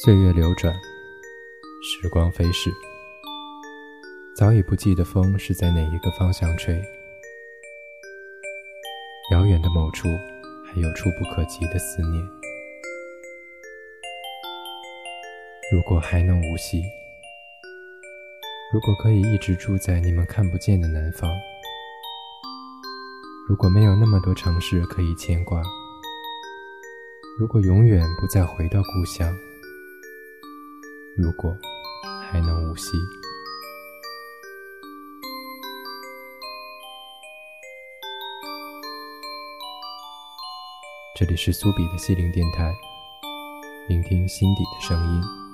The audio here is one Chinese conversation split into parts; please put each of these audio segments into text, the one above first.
岁月流转，时光飞逝，早已不记得风是在哪一个方向吹。遥远的某处，还有触不可及的思念。如果还能无息，如果可以一直住在你们看不见的南方，如果没有那么多城市可以牵挂，如果永远不再回到故乡。如果还能无息，这里是苏比的心灵电台，聆听心底的声音。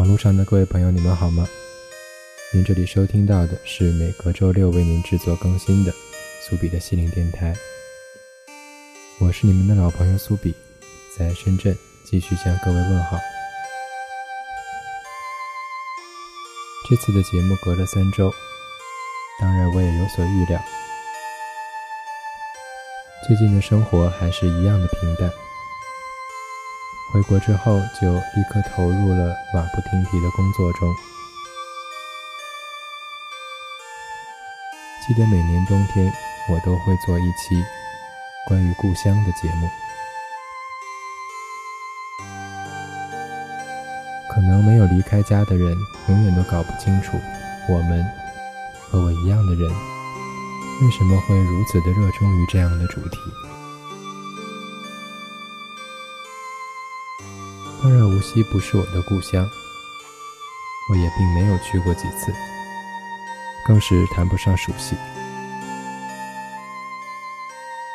网络上的各位朋友，你们好吗？您这里收听到的是每隔周六为您制作更新的苏比的心灵电台。我是你们的老朋友苏比，在深圳继续向各位问好。这次的节目隔了三周，当然我也有所预料。最近的生活还是一样的平淡。回国之后，就立刻投入了马不停蹄的工作中。记得每年冬天，我都会做一期关于故乡的节目。可能没有离开家的人，永远都搞不清楚，我们和我一样的人，为什么会如此的热衷于这样的主题。当然，无锡不是我的故乡，我也并没有去过几次，更是谈不上熟悉。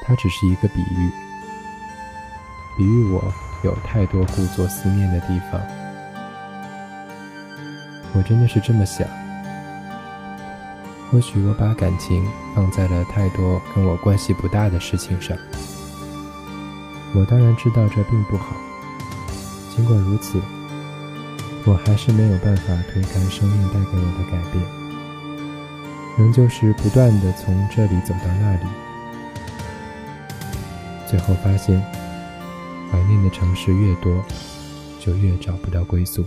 它只是一个比喻，比喻我有太多故作思念的地方。我真的是这么想。或许我把感情放在了太多跟我关系不大的事情上。我当然知道这并不好。尽管如此，我还是没有办法推开生命带给我的改变，仍旧是不断的从这里走到那里，最后发现，怀念的城市越多，就越找不到归宿。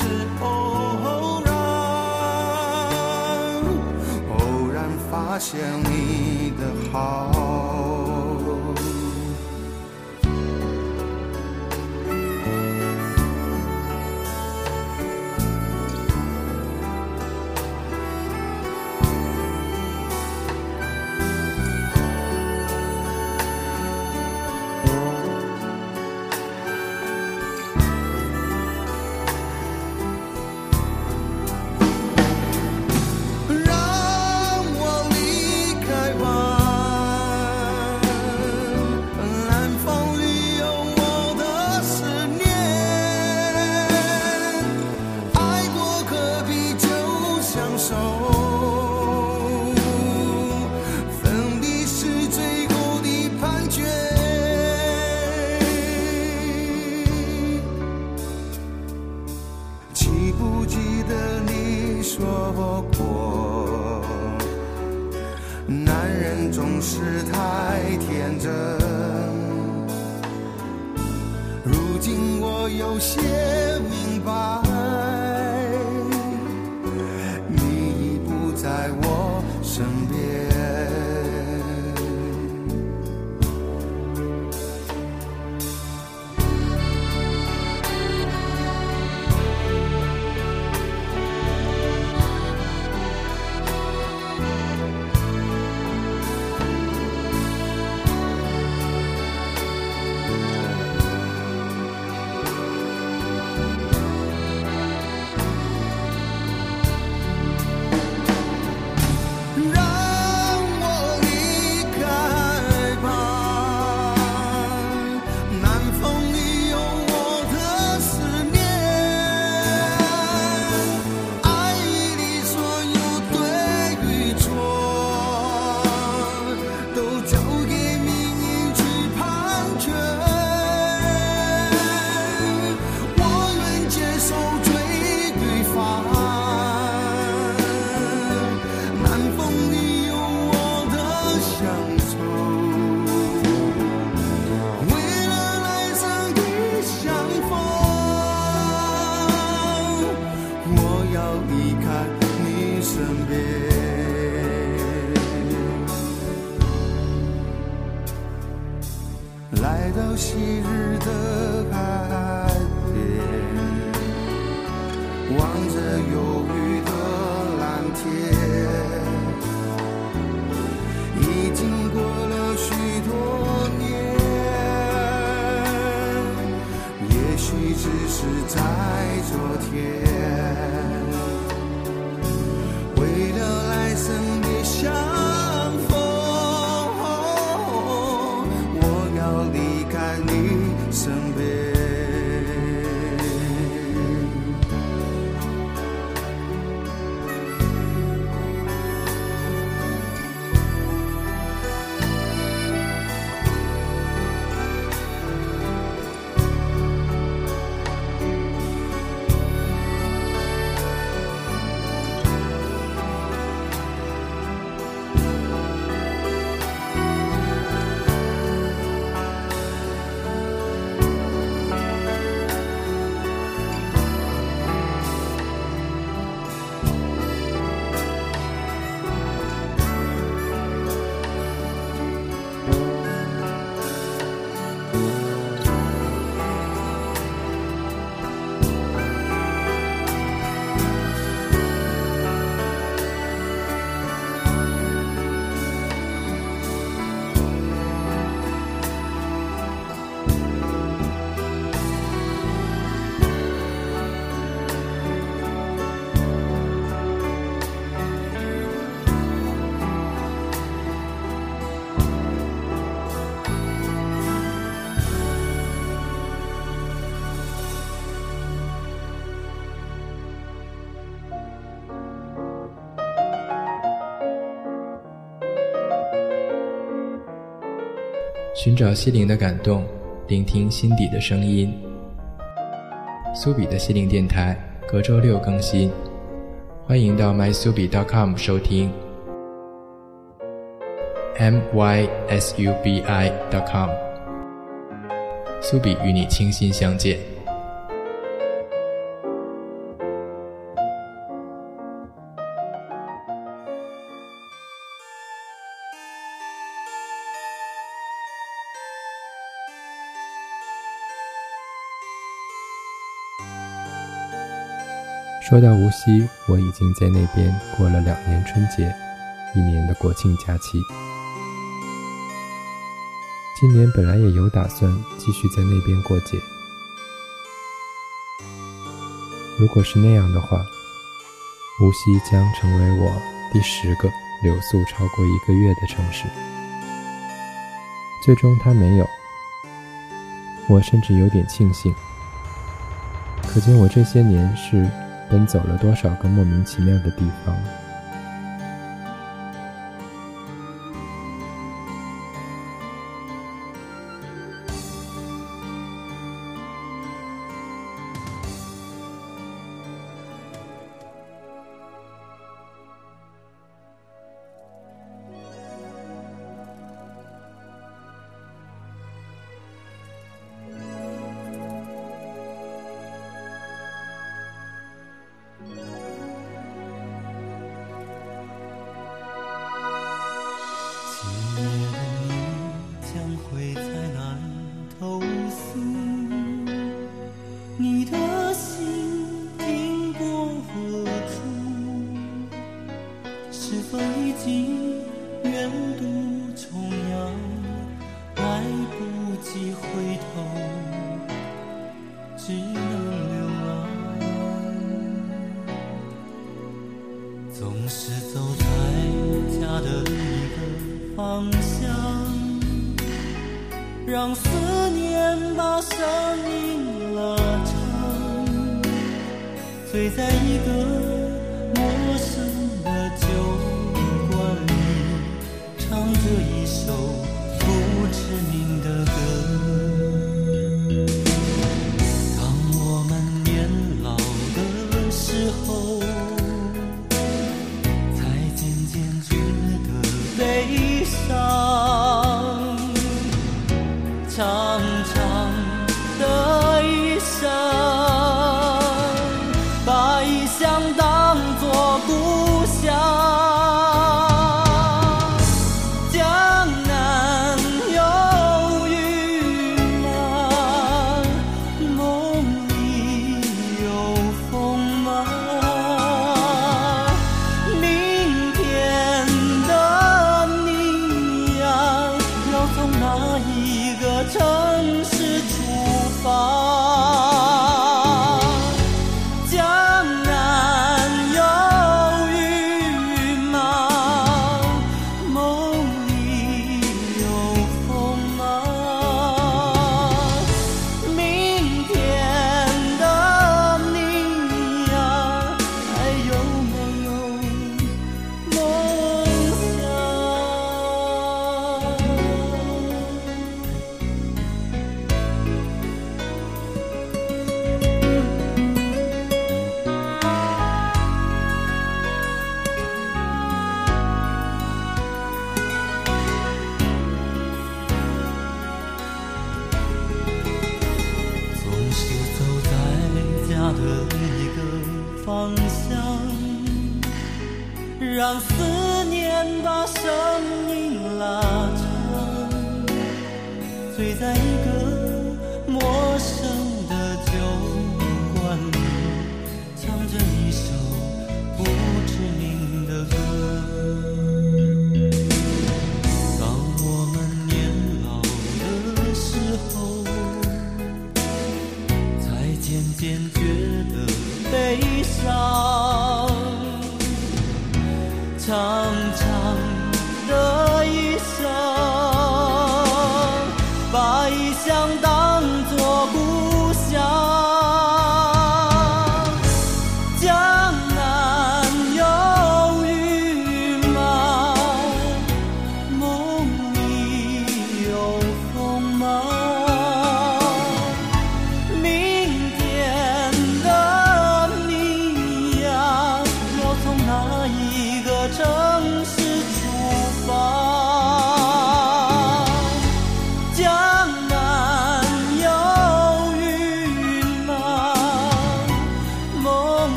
是偶然，偶然发现你的好。寻找心灵的感动，聆听心底的声音。苏比的心灵电台隔周六更新，欢迎到 mysubi.com 收听。mysubi.com，苏比与你倾心相见。说到无锡，我已经在那边过了两年春节，一年的国庆假期。今年本来也有打算继续在那边过节，如果是那样的话，无锡将成为我第十个留宿超过一个月的城市。最终它没有，我甚至有点庆幸，可见我这些年是。奔走了多少个莫名其妙的地方？醉在一个陌生的酒馆里，唱着一首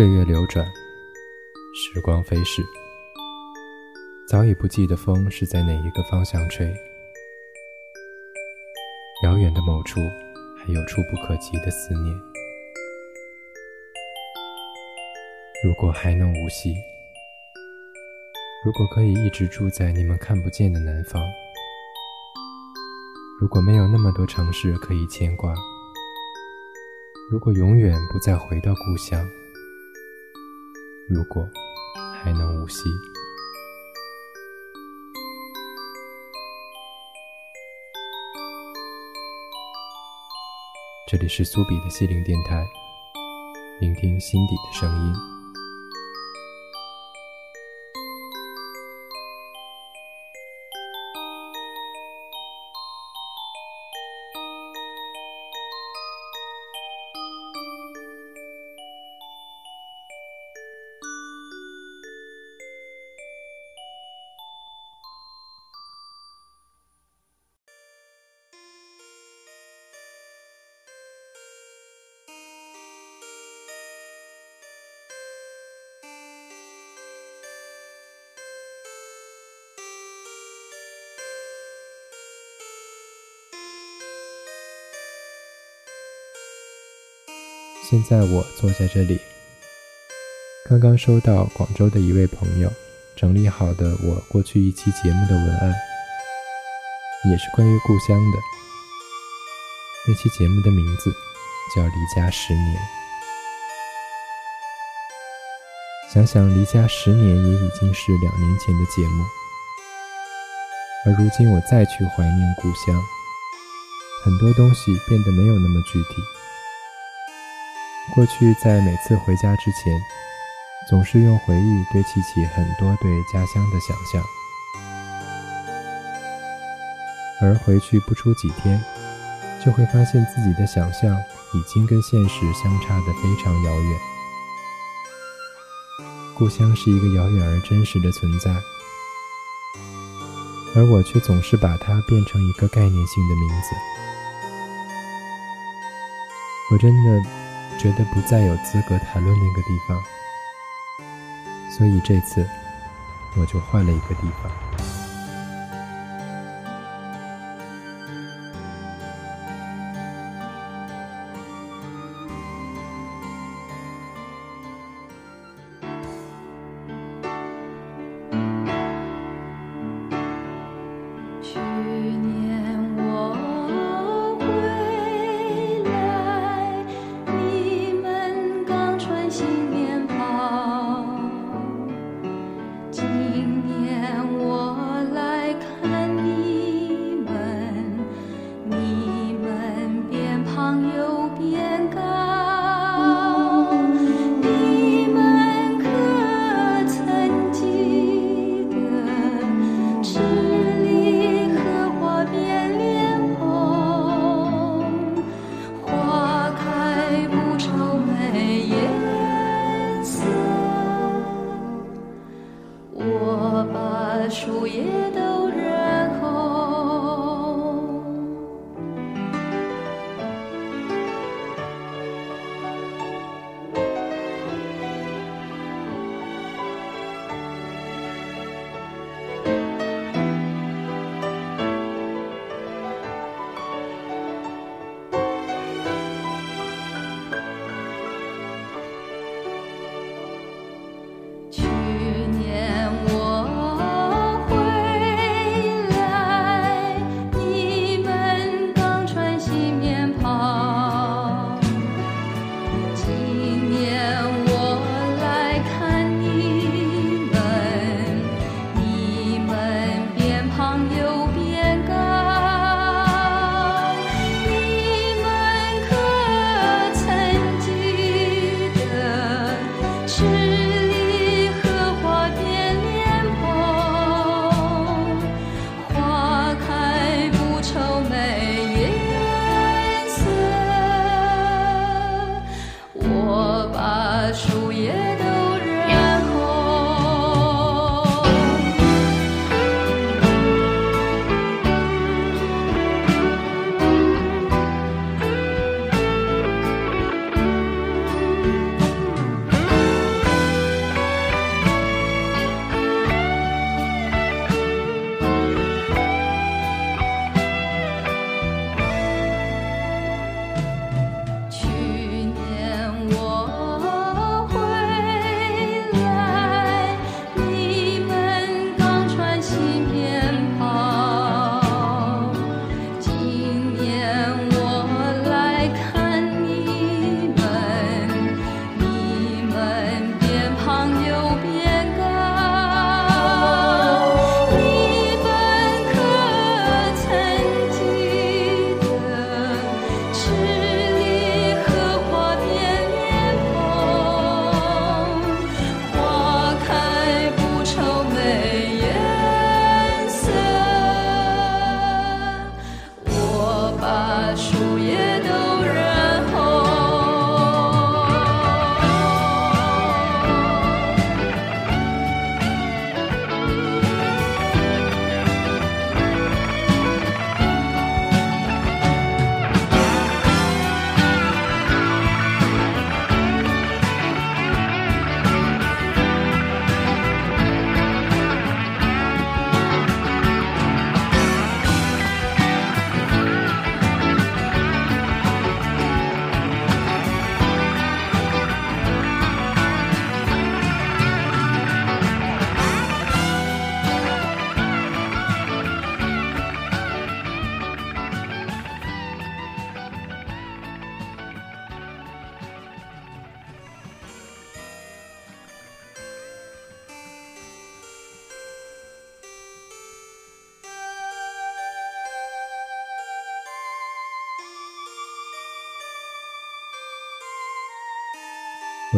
岁月流转，时光飞逝，早已不记得风是在哪一个方向吹。遥远的某处，还有触不可及的思念。如果还能无息，如果可以一直住在你们看不见的南方，如果没有那么多城市可以牵挂，如果永远不再回到故乡。如果还能无息，这里是苏比的心灵电台，聆听心底的声音。现在我坐在这里，刚刚收到广州的一位朋友整理好的我过去一期节目的文案，也是关于故乡的。那期节目的名字叫《离家十年》。想想离家十年也已经是两年前的节目，而如今我再去怀念故乡，很多东西变得没有那么具体。过去在每次回家之前，总是用回忆堆砌起很多对家乡的想象，而回去不出几天，就会发现自己的想象已经跟现实相差的非常遥远。故乡是一个遥远而真实的存在，而我却总是把它变成一个概念性的名字。我真的觉得不再有资格谈论那个地方，所以这次我就换了一个地方。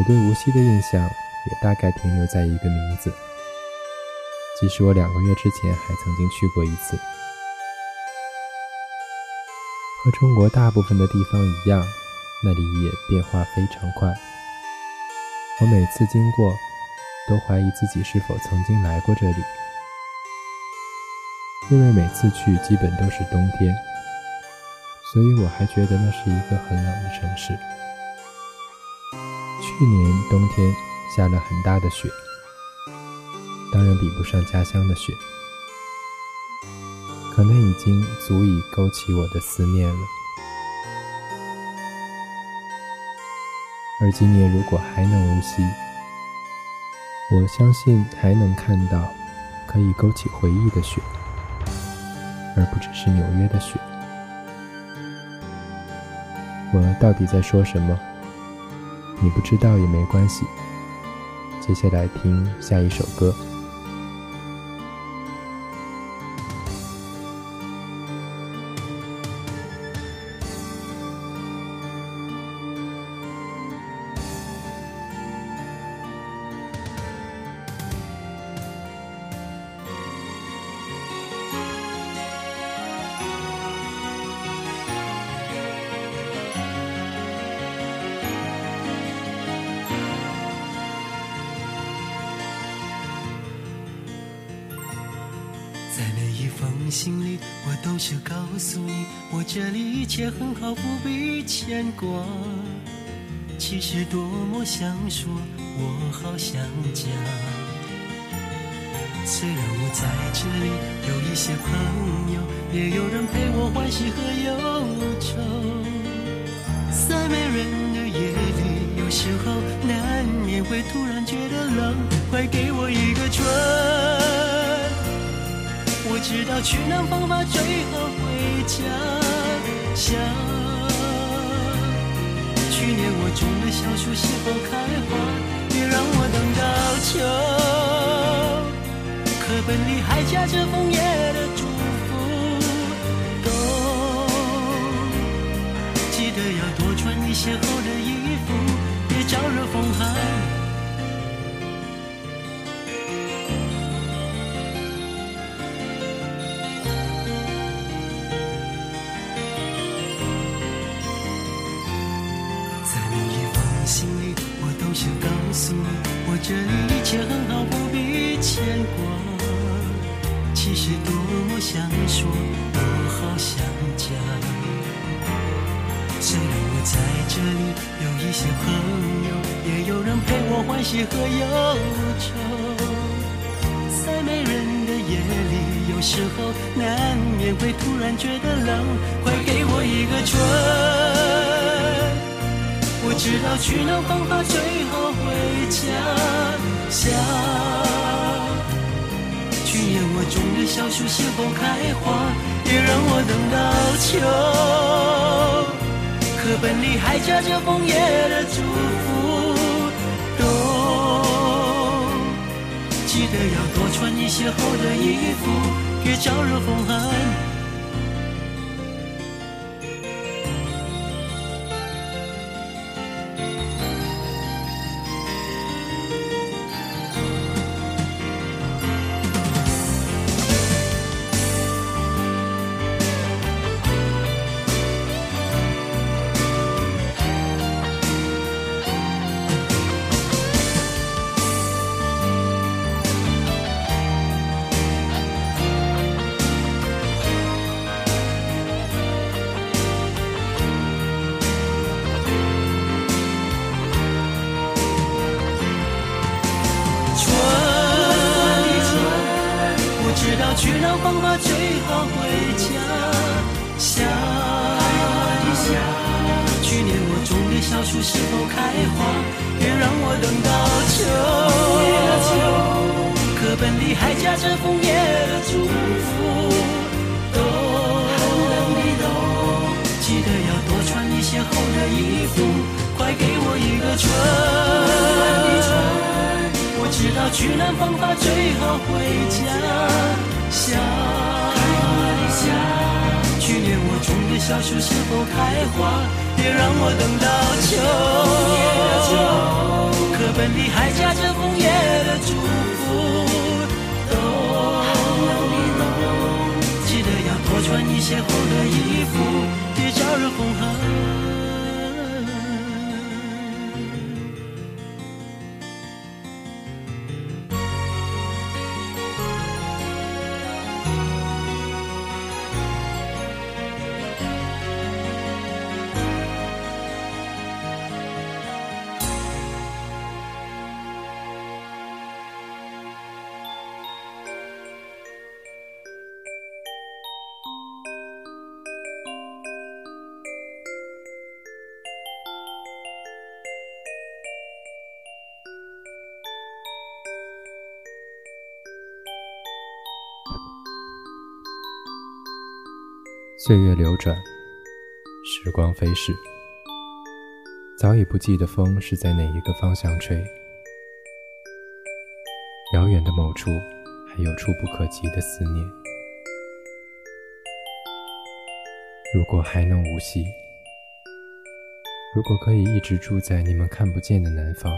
我对无锡的印象也大概停留在一个名字，即使我两个月之前还曾经去过一次。和中国大部分的地方一样，那里也变化非常快。我每次经过，都怀疑自己是否曾经来过这里，因为每次去基本都是冬天，所以我还觉得那是一个很冷的城市。去年冬天下了很大的雪，当然比不上家乡的雪，可能已经足以勾起我的思念了。而今年如果还能无锡，我相信还能看到可以勾起回忆的雪，而不只是纽约的雪。我到底在说什么？你不知道也没关系。接下来听下一首歌。想说，我好想家。虽然我在这里有一些朋友，也有人陪我欢喜和忧愁。在没人的夜里，有时候难免会突然觉得冷，快给我一个春。我知道取暖方法最好回家乡。去年我种的小树是否开花？别让我等到秋。课本里还夹着枫叶的祝福，都记得要多穿一些厚的衣服，别招惹风寒。和忧愁。在没人的夜里，有时候难免会突然觉得冷，快给我一个春。我知道取暖方法最好回家乡。去年我种的小树是否开花？别让我等到秋。课本里还夹着枫叶的祝福，得要多穿一些厚的衣服，别招惹风寒。取暖方法最好回家乡。去年我种的小树是否开花？别让我等到秋。分离还夹着枫叶的祝福。都记得要多穿一些厚的衣服，别招惹风寒。岁月流转，时光飞逝，早已不记得风是在哪一个方向吹。遥远的某处，还有触不可及的思念。如果还能无息，如果可以一直住在你们看不见的南方，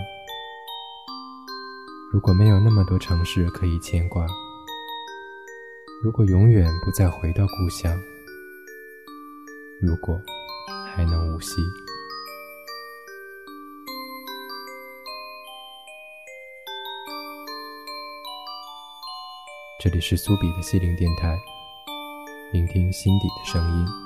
如果没有那么多城市可以牵挂，如果永远不再回到故乡。如果还能无息，这里是苏比的心灵电台，聆听心底的声音。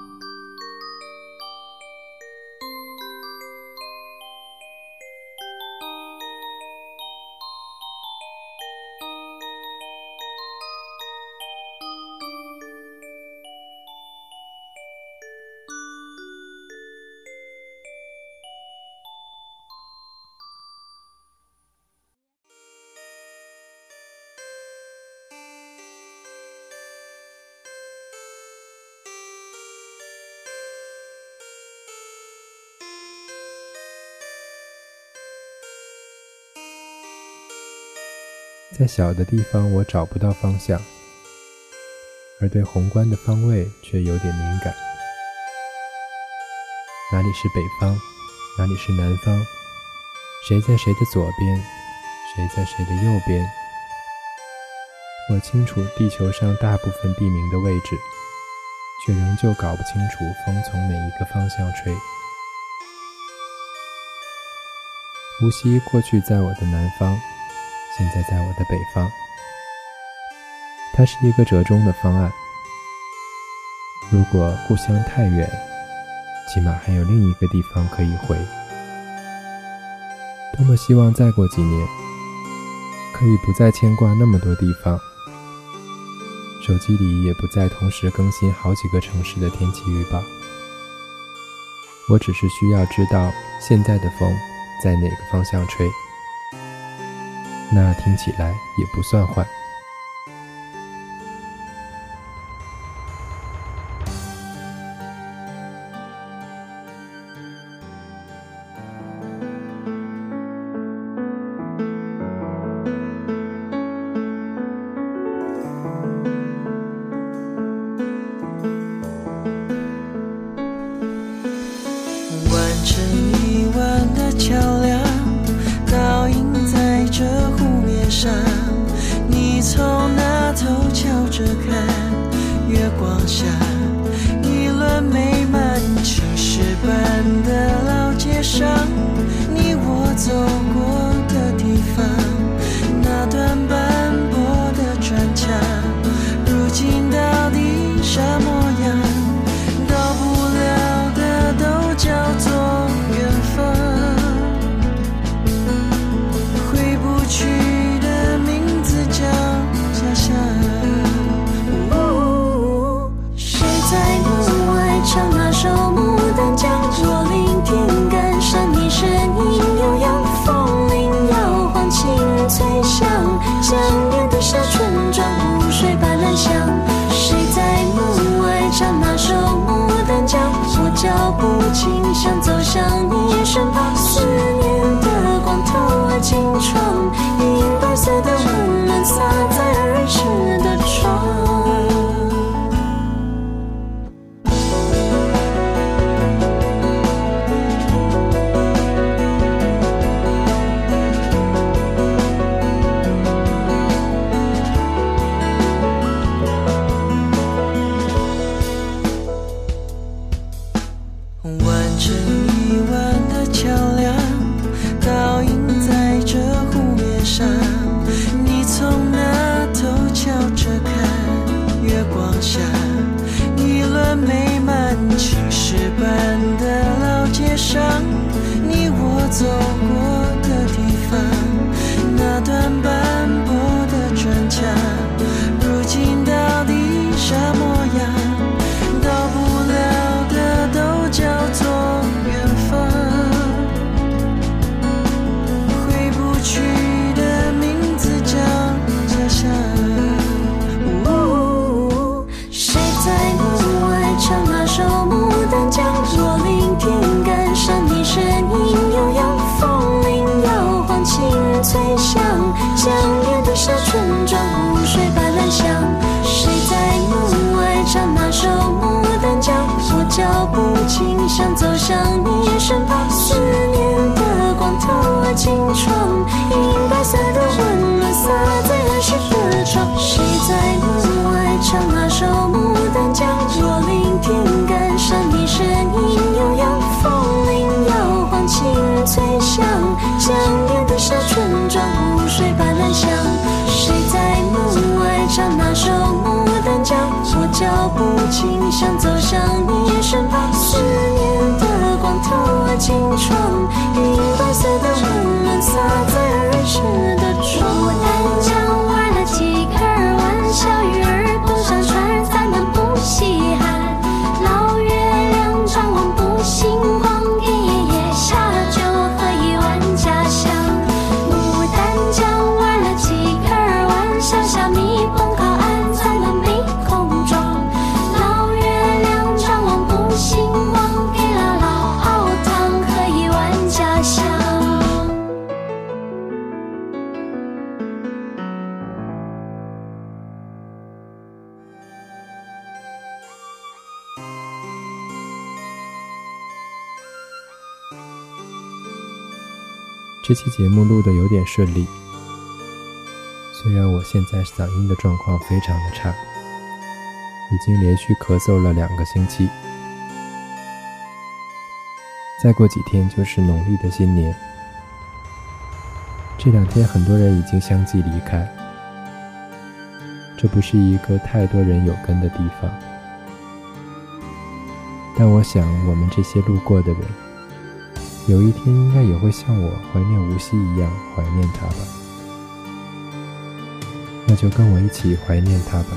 在小的地方，我找不到方向，而对宏观的方位却有点敏感。哪里是北方？哪里是南方？谁在谁的左边？谁在谁的右边？我清楚地球上大部分地名的位置，却仍旧搞不清楚风从哪一个方向吹。无锡过去在我的南方。现在在我的北方，它是一个折中的方案。如果故乡太远，起码还有另一个地方可以回。多么希望再过几年，可以不再牵挂那么多地方，手机里也不再同时更新好几个城市的天气预报。我只是需要知道现在的风在哪个方向吹。那听起来也不算坏。你我走。青春，银白色的雾这期节目录的有点顺利，虽然我现在嗓音的状况非常的差，已经连续咳嗽了两个星期。再过几天就是农历的新年，这两天很多人已经相继离开，这不是一个太多人有根的地方，但我想我们这些路过的人。有一天应该也会像我怀念无锡一样怀念他吧，那就跟我一起怀念他吧。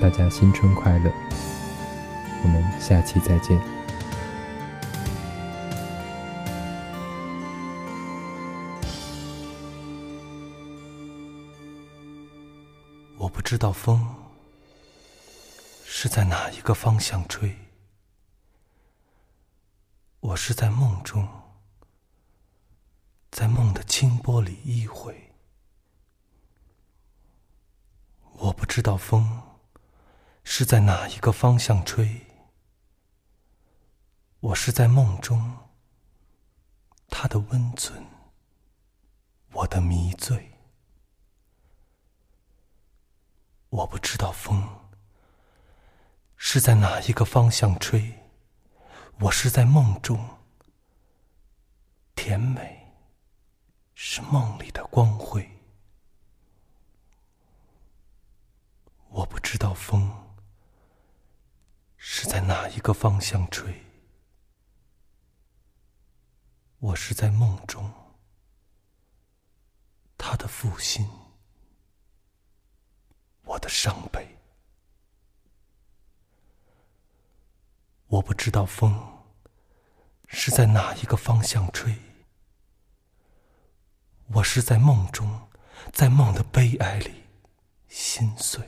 大家新春快乐，我们下期再见。我不知道风是在哪一个方向吹。我是在梦中，在梦的清波里依回。我不知道风是在哪一个方向吹。我是在梦中，他的温存，我的迷醉。我不知道风是在哪一个方向吹。我是在梦中，甜美是梦里的光辉。我不知道风是在哪一个方向吹。我是在梦中，他的负心，我的伤悲。我不知道风是在哪一个方向吹。我是在梦中，在梦的悲哀里心碎。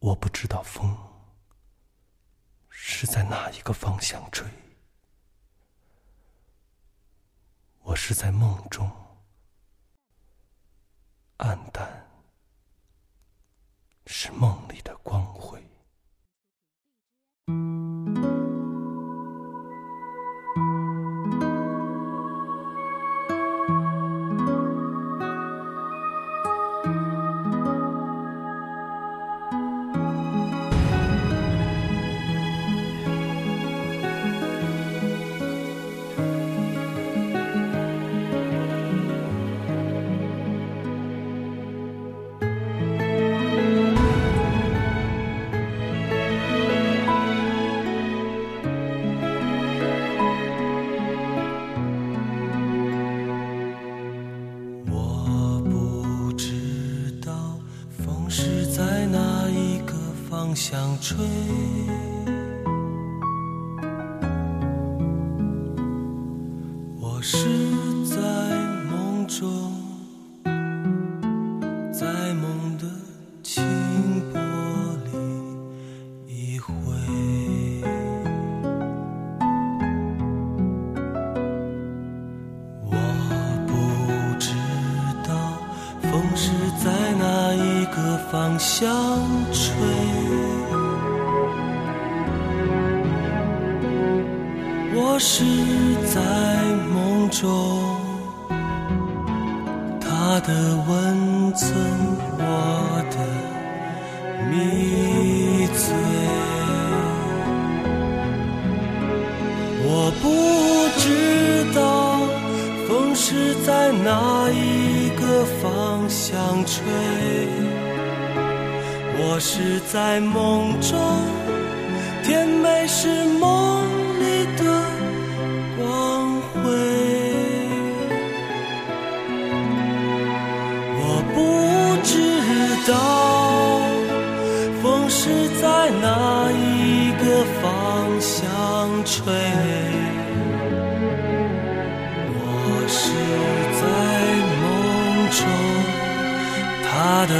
我不知道风是在哪一个方向吹。我是在梦中，暗淡是梦里的光辉。吹。我是在梦中，他的温存，我的迷醉。我不知道风是在哪一个方向吹。我是在梦中，甜美是梦里的光辉。我不知道风是在哪一个方向吹，我是在梦中，他的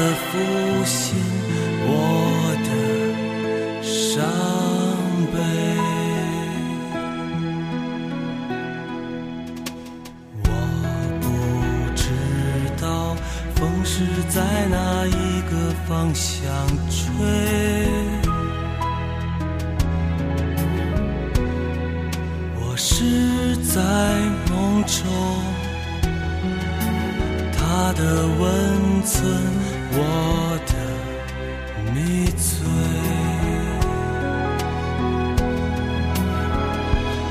他的温存，我的迷醉。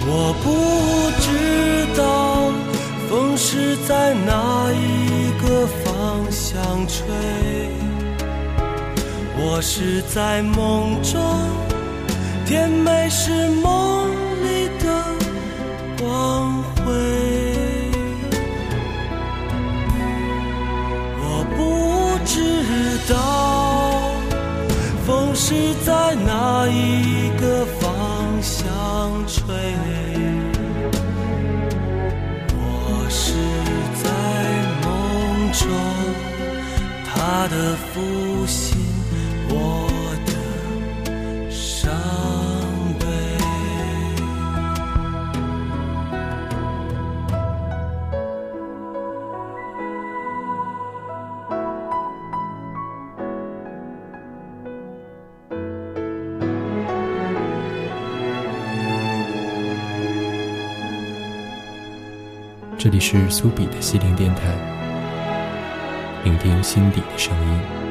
我不知道风是在哪一个方向吹，我是在梦中，甜美是梦哪是苏比的心灵电台，聆听心底的声音。